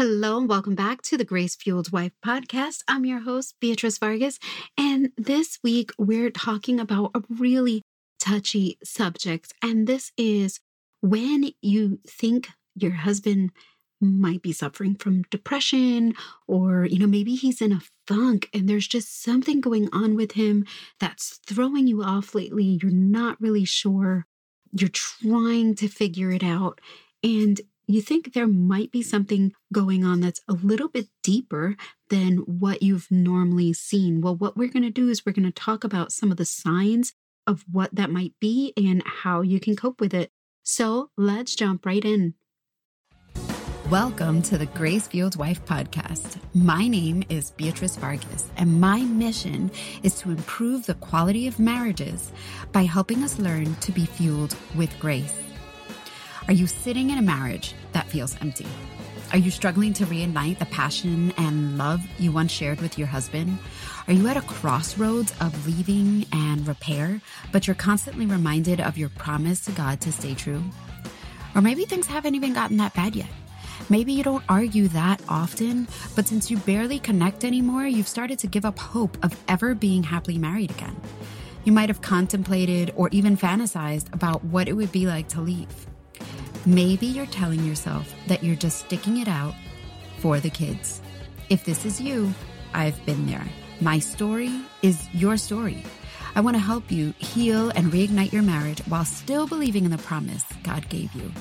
Hello and welcome back to the Grace Fueled Wife podcast. I'm your host, Beatriz Vargas. And this week we're talking about a really touchy subject. And this is when you think your husband might be suffering from depression or you know maybe he's in a funk and there's just something going on with him that's throwing you off lately you're not really sure you're trying to figure it out and you think there might be something going on that's a little bit deeper than what you've normally seen. Well, what we're going to do is we're going to talk about some of the signs of what that might be and how you can cope with it. So let's jump right in. Welcome to the Grace Fueled Wife podcast. My name is Beatriz Vargas, and my mission is to improve the quality of marriages by helping us learn to be fueled with grace. Are you sitting in a marriage that feels empty? Are you struggling to reignite the passion and love you once shared with your husband? Are you at a crossroads of leaving and repair, but you're constantly reminded of your promise to God to stay true? Or maybe things haven't even gotten that bad yet. Maybe you don't argue that often, but since you barely connect anymore, you've started to give up hope of ever being happily married again. You might have contemplated or even fantasized about what it would be like to leave. Maybe you're telling yourself that you're just sticking it out for the kids. If this is you, I've been there. My story is your story. I want to help you heal and reignite your marriage while still believing in the promise God gave you.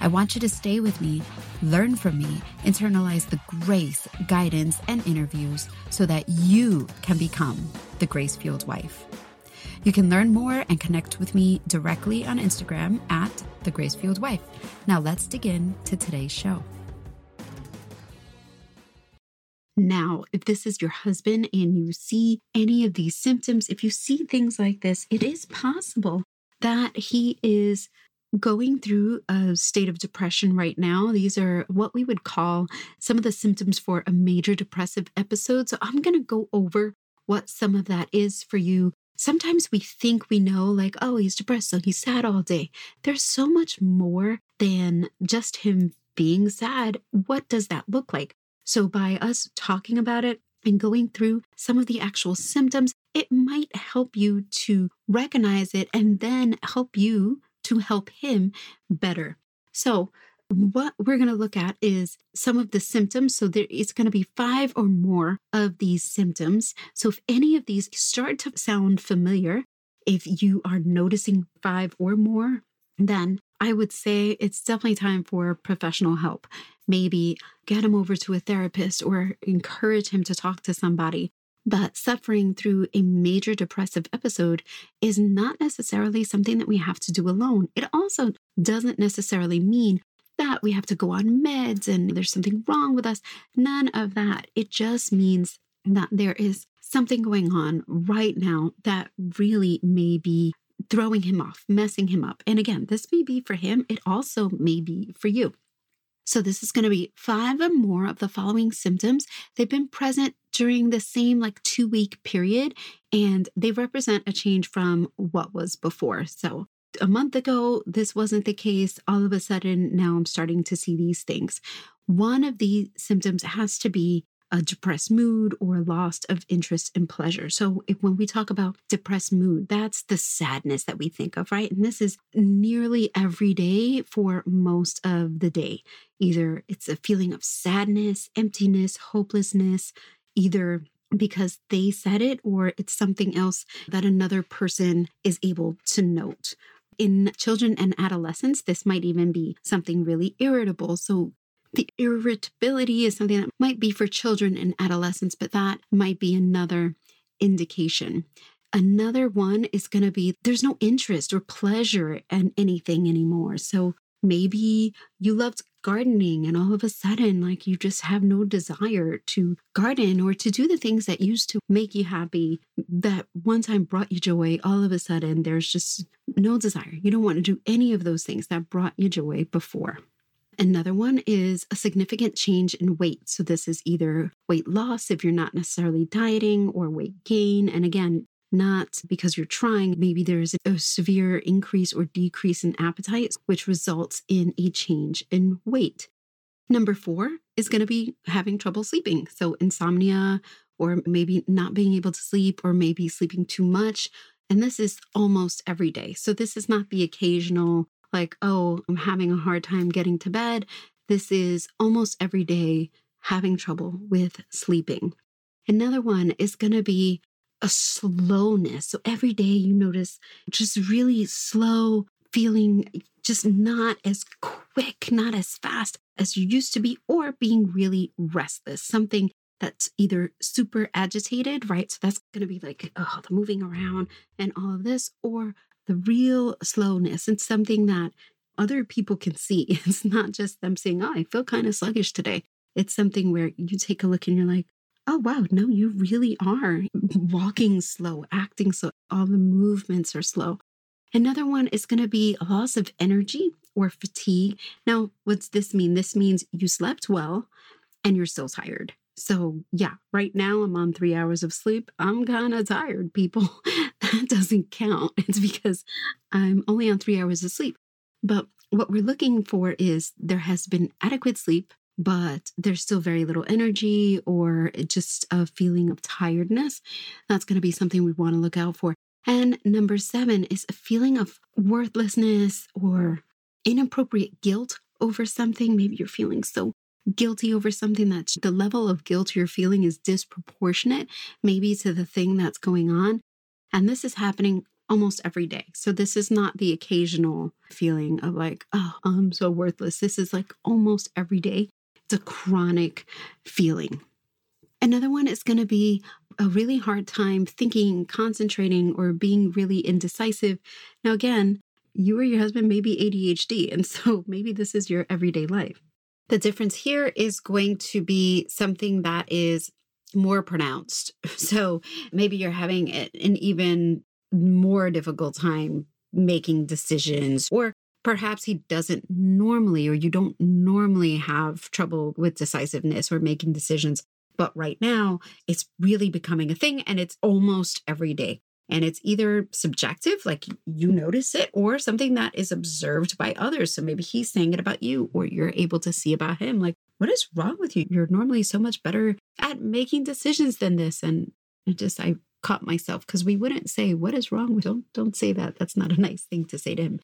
I want you to stay with me, learn from me, internalize the grace, guidance, and interviews so that you can become the grace fueled wife. You can learn more and connect with me directly on Instagram at the Grace Fueled Wife. Now let's dig in to today's show. Now, if this is your husband and you see any of these symptoms, if you see things like this, it is possible that he is going through a state of depression right now. These are what we would call some of the symptoms for a major depressive episode. So I'm going to go over what some of that is for you Sometimes we think we know, like, oh, he's depressed, so he's sad all day. There's so much more than just him being sad. What does that look like? So, by us talking about it and going through some of the actual symptoms, it might help you to recognize it and then help you to help him better. So, what we're going to look at is some of the symptoms. So there is going to be five or more of these symptoms. So if any of these start to sound familiar, if you are noticing five or more, then I would say it's definitely time for professional help. Maybe get him over to a therapist or encourage him to talk to somebody. But suffering through a major depressive episode is not necessarily something that we have to do alone. It also doesn't necessarily mean we have to go on meds and there's something wrong with us. None of that. It just means that there is something going on right now that really may be throwing him off, messing him up. And again, this may be for him, it also may be for you. So, this is going to be five or more of the following symptoms. They've been present during the same like two week period, and they represent a change from what was before. So, a month ago, this wasn't the case. All of a sudden, now I'm starting to see these things. One of the symptoms has to be a depressed mood or loss of interest and pleasure. So, if, when we talk about depressed mood, that's the sadness that we think of, right? And this is nearly every day for most of the day. Either it's a feeling of sadness, emptiness, hopelessness, either because they said it or it's something else that another person is able to note in children and adolescents, this might even be something really irritable. So, the irritability is something that might be for children and adolescents, but that might be another indication. Another one is going to be there's no interest or pleasure in anything anymore. So, maybe you loved gardening and all of a sudden like you just have no desire to garden or to do the things that used to make you happy that one time brought you joy all of a sudden there's just no desire you don't want to do any of those things that brought you joy before Another one is a significant change in weight. So, this is either weight loss if you're not necessarily dieting or weight gain. And again, not because you're trying. Maybe there's a severe increase or decrease in appetite, which results in a change in weight. Number four is going to be having trouble sleeping. So, insomnia, or maybe not being able to sleep, or maybe sleeping too much. And this is almost every day. So, this is not the occasional, like, oh, I'm having a hard time getting to bed. This is almost every day having trouble with sleeping. Another one is going to be a slowness. So every day you notice just really slow feeling, just not as quick, not as fast as you used to be, or being really restless, something that's either super agitated, right? So that's going to be like, oh, the moving around and all of this, or the real slowness and something that other people can see. It's not just them saying, oh, I feel kind of sluggish today. It's something where you take a look and you're like, oh, wow, no, you really are walking slow, acting slow. All the movements are slow. Another one is going to be a loss of energy or fatigue. Now, what's this mean? This means you slept well and you're still tired. So, yeah, right now I'm on three hours of sleep. I'm kind of tired, people. that doesn't count. It's because I'm only on three hours of sleep. But what we're looking for is there has been adequate sleep, but there's still very little energy or just a feeling of tiredness. That's going to be something we want to look out for. And number seven is a feeling of worthlessness or inappropriate guilt over something. Maybe you're feeling so guilty over something that the level of guilt you're feeling is disproportionate, maybe to the thing that's going on. And this is happening almost every day. So this is not the occasional feeling of like, oh, I'm so worthless. This is like almost every day. It's a chronic feeling. Another one is going to be a really hard time thinking, concentrating, or being really indecisive. Now, again, you or your husband may be ADHD, and so maybe this is your everyday life. The difference here is going to be something that is more pronounced. So maybe you're having an even more difficult time making decisions, or perhaps he doesn't normally, or you don't normally have trouble with decisiveness or making decisions. But right now, it's really becoming a thing and it's almost every day. And it's either subjective, like you notice it, or something that is observed by others. So maybe he's saying it about you, or you're able to see about him. Like, what is wrong with you? You're normally so much better at making decisions than this. And it just, I caught myself because we wouldn't say, What is wrong don't don't say that. That's not a nice thing to say to him.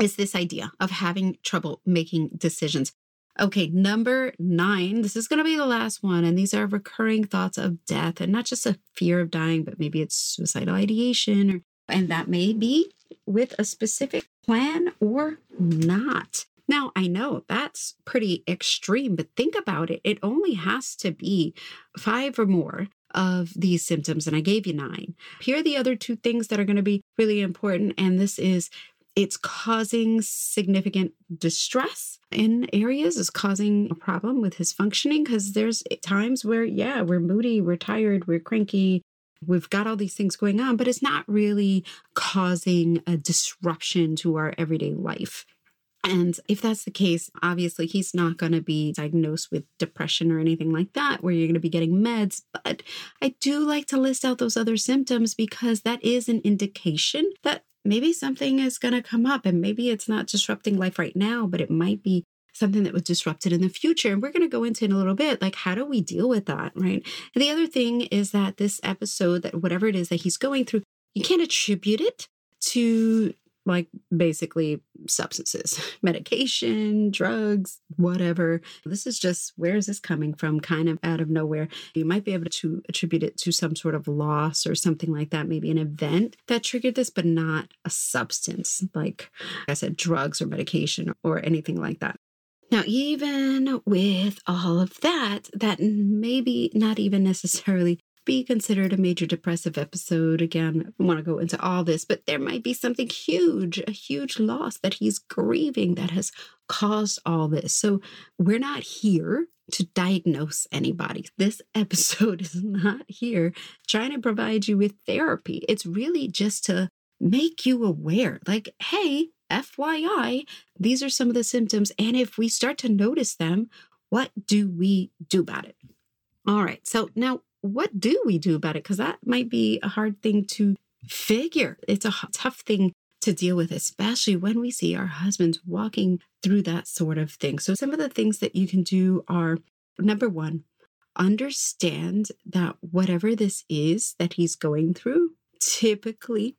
It's this idea of having trouble making decisions. Okay, number nine. This is going to be the last one. And these are recurring thoughts of death and not just a fear of dying, but maybe it's suicidal ideation, or, and that may be with a specific plan or not. Now, I know that's pretty extreme, but think about it. It only has to be five or more of these symptoms, and I gave you nine. Here are the other two things that are going to be really important, and this is it's causing significant distress in areas is causing a problem with his functioning because there's times where yeah we're moody we're tired we're cranky we've got all these things going on but it's not really causing a disruption to our everyday life and if that's the case, obviously he's not going to be diagnosed with depression or anything like that, where you're going to be getting meds. But I do like to list out those other symptoms because that is an indication that maybe something is going to come up and maybe it's not disrupting life right now, but it might be something that was disrupted in the future. And we're going to go into in a little bit, like, how do we deal with that? Right. And the other thing is that this episode, that whatever it is that he's going through, you can't attribute it to like basically substances, medication, drugs, whatever. This is just where is this coming from? Kind of out of nowhere. You might be able to attribute it to some sort of loss or something like that, maybe an event that triggered this, but not a substance like I said, drugs or medication or anything like that. Now, even with all of that, that maybe not even necessarily be considered a major depressive episode. Again, I want to go into all this, but there might be something huge, a huge loss that he's grieving that has caused all this. So we're not here to diagnose anybody. This episode is not here trying to provide you with therapy. It's really just to make you aware like, hey, FYI, these are some of the symptoms. And if we start to notice them, what do we do about it? All right. So now what do we do about it? Because that might be a hard thing to figure. It's a tough thing to deal with, especially when we see our husbands walking through that sort of thing. So, some of the things that you can do are number one, understand that whatever this is that he's going through, typically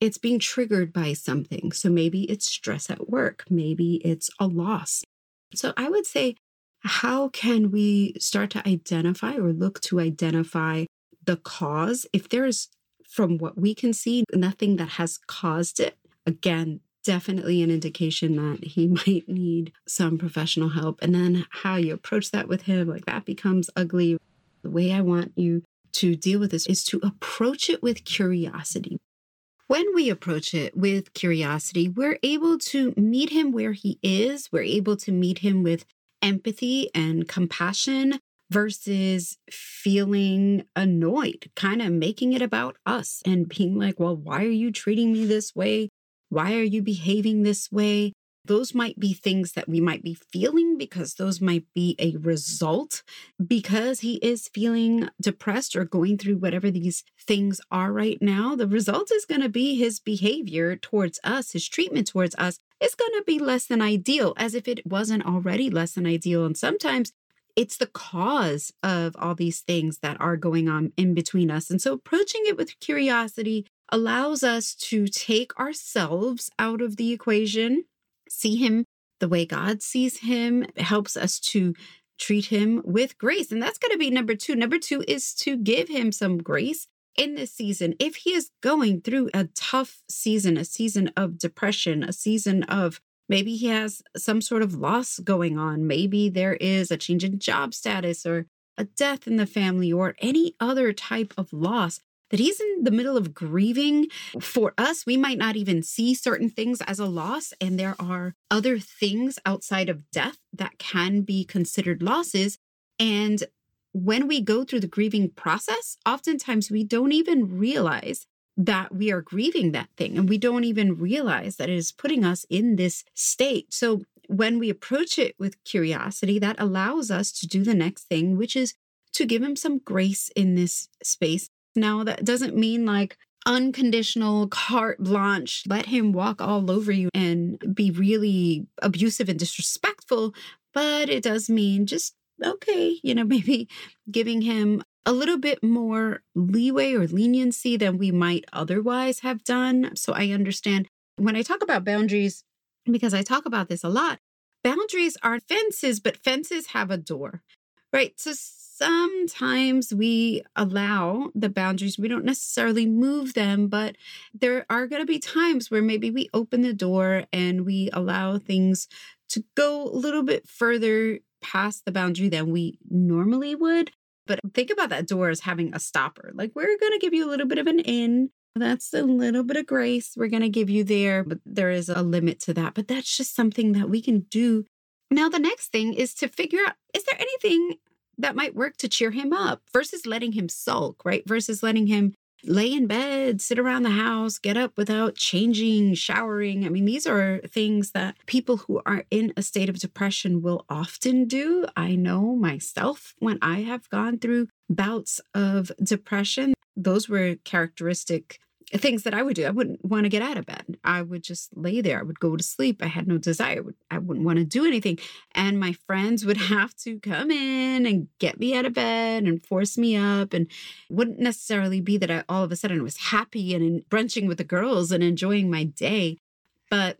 it's being triggered by something. So, maybe it's stress at work, maybe it's a loss. So, I would say, how can we start to identify or look to identify the cause? If there's from what we can see, nothing that has caused it. Again, definitely an indication that he might need some professional help. And then how you approach that with him, like that becomes ugly. The way I want you to deal with this is to approach it with curiosity. When we approach it with curiosity, we're able to meet him where he is. We're able to meet him with empathy and compassion versus feeling annoyed, kind of making it about us and being like, well, why are you treating me this way? Why are you behaving this way? Those might be things that we might be feeling because those might be a result because he is feeling depressed or going through whatever these things are right now. The result is going to be his behavior towards us, his treatment towards us is going to be less than ideal, as if it wasn't already less than ideal. And sometimes it's the cause of all these things that are going on in between us. And so approaching it with curiosity allows us to take ourselves out of the equation, see him the way God sees him, it helps us to treat him with grace. And that's going to be number two. Number two is to give him some grace in this season. If he is going through a tough season, a season of depression, a season of Maybe he has some sort of loss going on. Maybe there is a change in job status or a death in the family or any other type of loss that he's in the middle of grieving. For us, we might not even see certain things as a loss, and there are other things outside of death that can be considered losses. And when we go through the grieving process, oftentimes we don't even realize that we are grieving that thing and we don't even realize that it is putting us in this state. So when we approach it with curiosity, that allows us to do the next thing, which is to give him some grace in this space. Now, that doesn't mean like unconditional carte blanche, let him walk all over you and be really abusive and disrespectful. But it does mean just, okay, you know, maybe giving him a little bit more leeway or leniency than we might otherwise have done. So I understand when I talk about boundaries, because I talk about this a lot, boundaries are fences, but fences have a door, right? So sometimes we allow the boundaries, we don't necessarily move them, but there are going to be times where maybe we open the door and we allow things to go a little bit further past the boundary than we normally would. But think about that door as having a stopper. Like, we're going to give you a little bit of an in. That's a little bit of grace we're going to give you there, but there is a limit to that. But that's just something that we can do. Now, the next thing is to figure out is there anything that might work to cheer him up versus letting him sulk, right? Versus letting him lay in bed, sit around the house, get up without changing, showering. I mean, these are things that people who are in a state of depression will often do. I know myself when I have gone through bouts of depression, those were characteristic things that I would do. I wouldn't want to get out of bed. I would just lay there. I would go to sleep. I had no desire. I wouldn't want to do anything. And my friends would have to come in and get me out of bed and force me up. And wouldn't necessarily be that I all of a sudden was happy and in, brunching with the girls and enjoying my day. But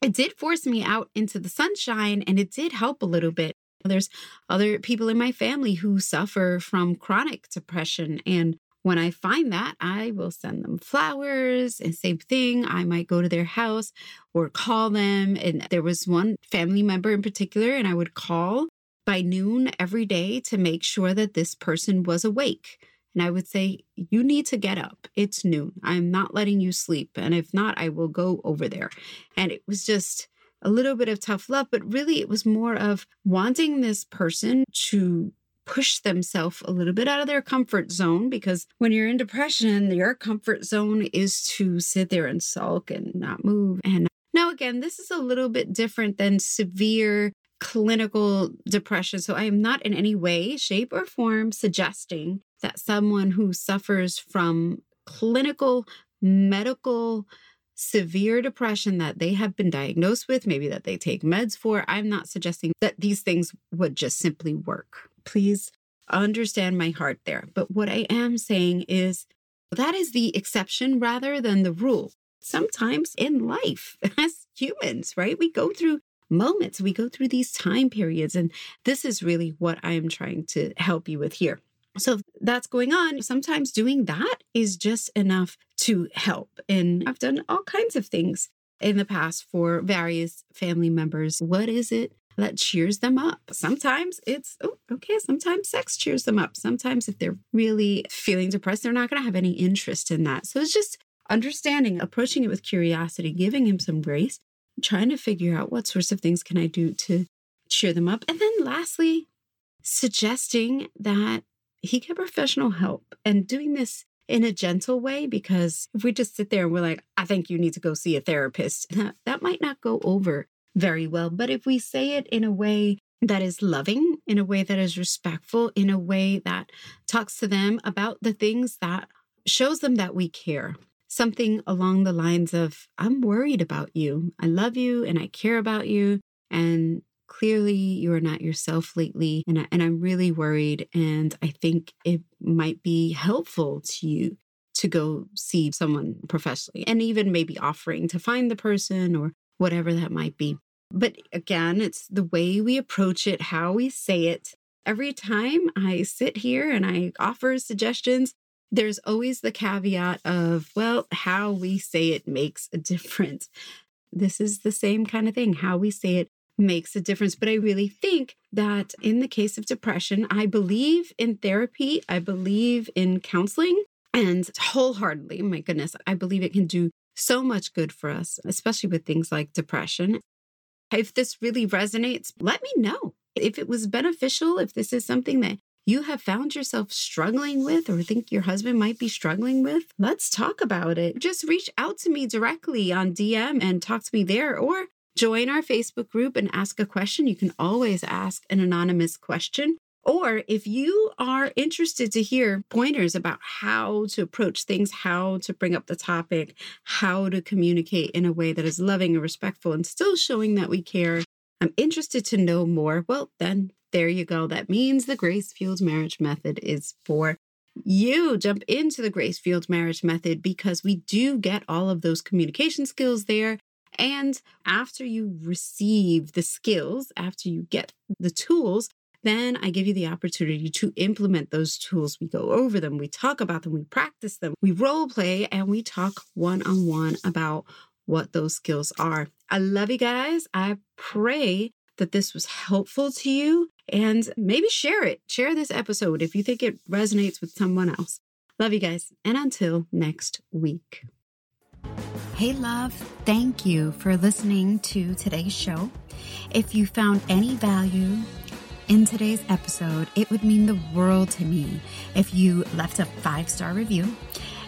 it did force me out into the sunshine and it did help a little bit. There's other people in my family who suffer from chronic depression and when I find that, I will send them flowers and same thing. I might go to their house or call them. And there was one family member in particular, and I would call by noon every day to make sure that this person was awake. And I would say, You need to get up. It's noon. I'm not letting you sleep. And if not, I will go over there. And it was just a little bit of tough love, but really it was more of wanting this person to push themselves a little bit out of their comfort zone because when you're in depression, your comfort zone is to sit there and sulk and not move. And now, again, this is a little bit different than severe clinical depression. So I am not in any way, shape, or form suggesting that someone who suffers from clinical medical severe depression that they have been diagnosed with, maybe that they take meds for. I'm not suggesting that these things would just simply work. Please understand my heart there. But what I am saying is that is the exception rather than the rule. Sometimes in life, as humans, right, we go through moments, we go through these time periods. And this is really what I am trying to help you with here. So that's going on. Sometimes doing that is just enough to help. And I've done all kinds of things in the past for various family members. What is it that cheers them up? Sometimes it's, oh, okay, sometimes sex cheers them up. Sometimes if they're really feeling depressed, they're not going to have any interest in that. So it's just understanding, approaching it with curiosity, giving him some grace, trying to figure out what sorts of things can I do to cheer them up. And then lastly, suggesting that he get professional help and doing this in a gentle way because if we just sit there and we're like, I think you need to go see a therapist, that, that might not go over very well. But if we say it in a way that is loving, in a way that is respectful, in a way that talks to them about the things that shows them that we care, something along the lines of, I'm worried about you. I love you and I care about you. And clearly you are not yourself lately. And, I, and I'm really worried. And I think it might be helpful to you to go see someone professionally and even maybe offering to find the person or whatever that might be. But again, it's the way we approach it, how we say it. Every time I sit here and I offer suggestions, there's always the caveat of, well, how we say it makes a difference. This is the same kind of thing. How we say it makes a difference. But I really think that in the case of depression, I believe in therapy, I believe in counseling, and wholeheartedly, my goodness, I believe it can do so much good for us, especially with things like depression. If this really resonates, let me know. If it was beneficial, if this is something that you have found yourself struggling with or think your husband might be struggling with, let's talk about it. Just reach out to me directly on DM and talk to me there or join our Facebook group and ask a question. You can always ask an anonymous question. Or if you are interested to hear pointers about how to approach things, how to bring up the topic, how to communicate in a way that is loving and respectful and still showing that we care, I'm interested to know more. Well, then there you go. That means the Grace Fueled Marriage Method is for you. Jump into the Grace Fueled Marriage Method because we do get all of those communication skills there. And after you receive the skills, after you get the tools, then I give you the opportunity to implement those tools. We go over them, we talk about them, we practice them, we role play, and we talk one on one about what those skills are. I love you guys. I pray that this was helpful to you and maybe share it. Share this episode if you think it resonates with someone else. Love you guys. And until next week. Hey, love, thank you for listening to today's show. If you found any value in today's episode, it would mean the world to me if you left a five star review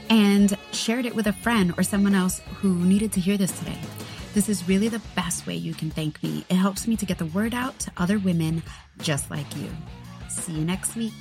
and shared it with a friend or someone else who needed to hear this today. This is really the best way you can thank me. It helps me to get the word out to other women just like you. See you next week.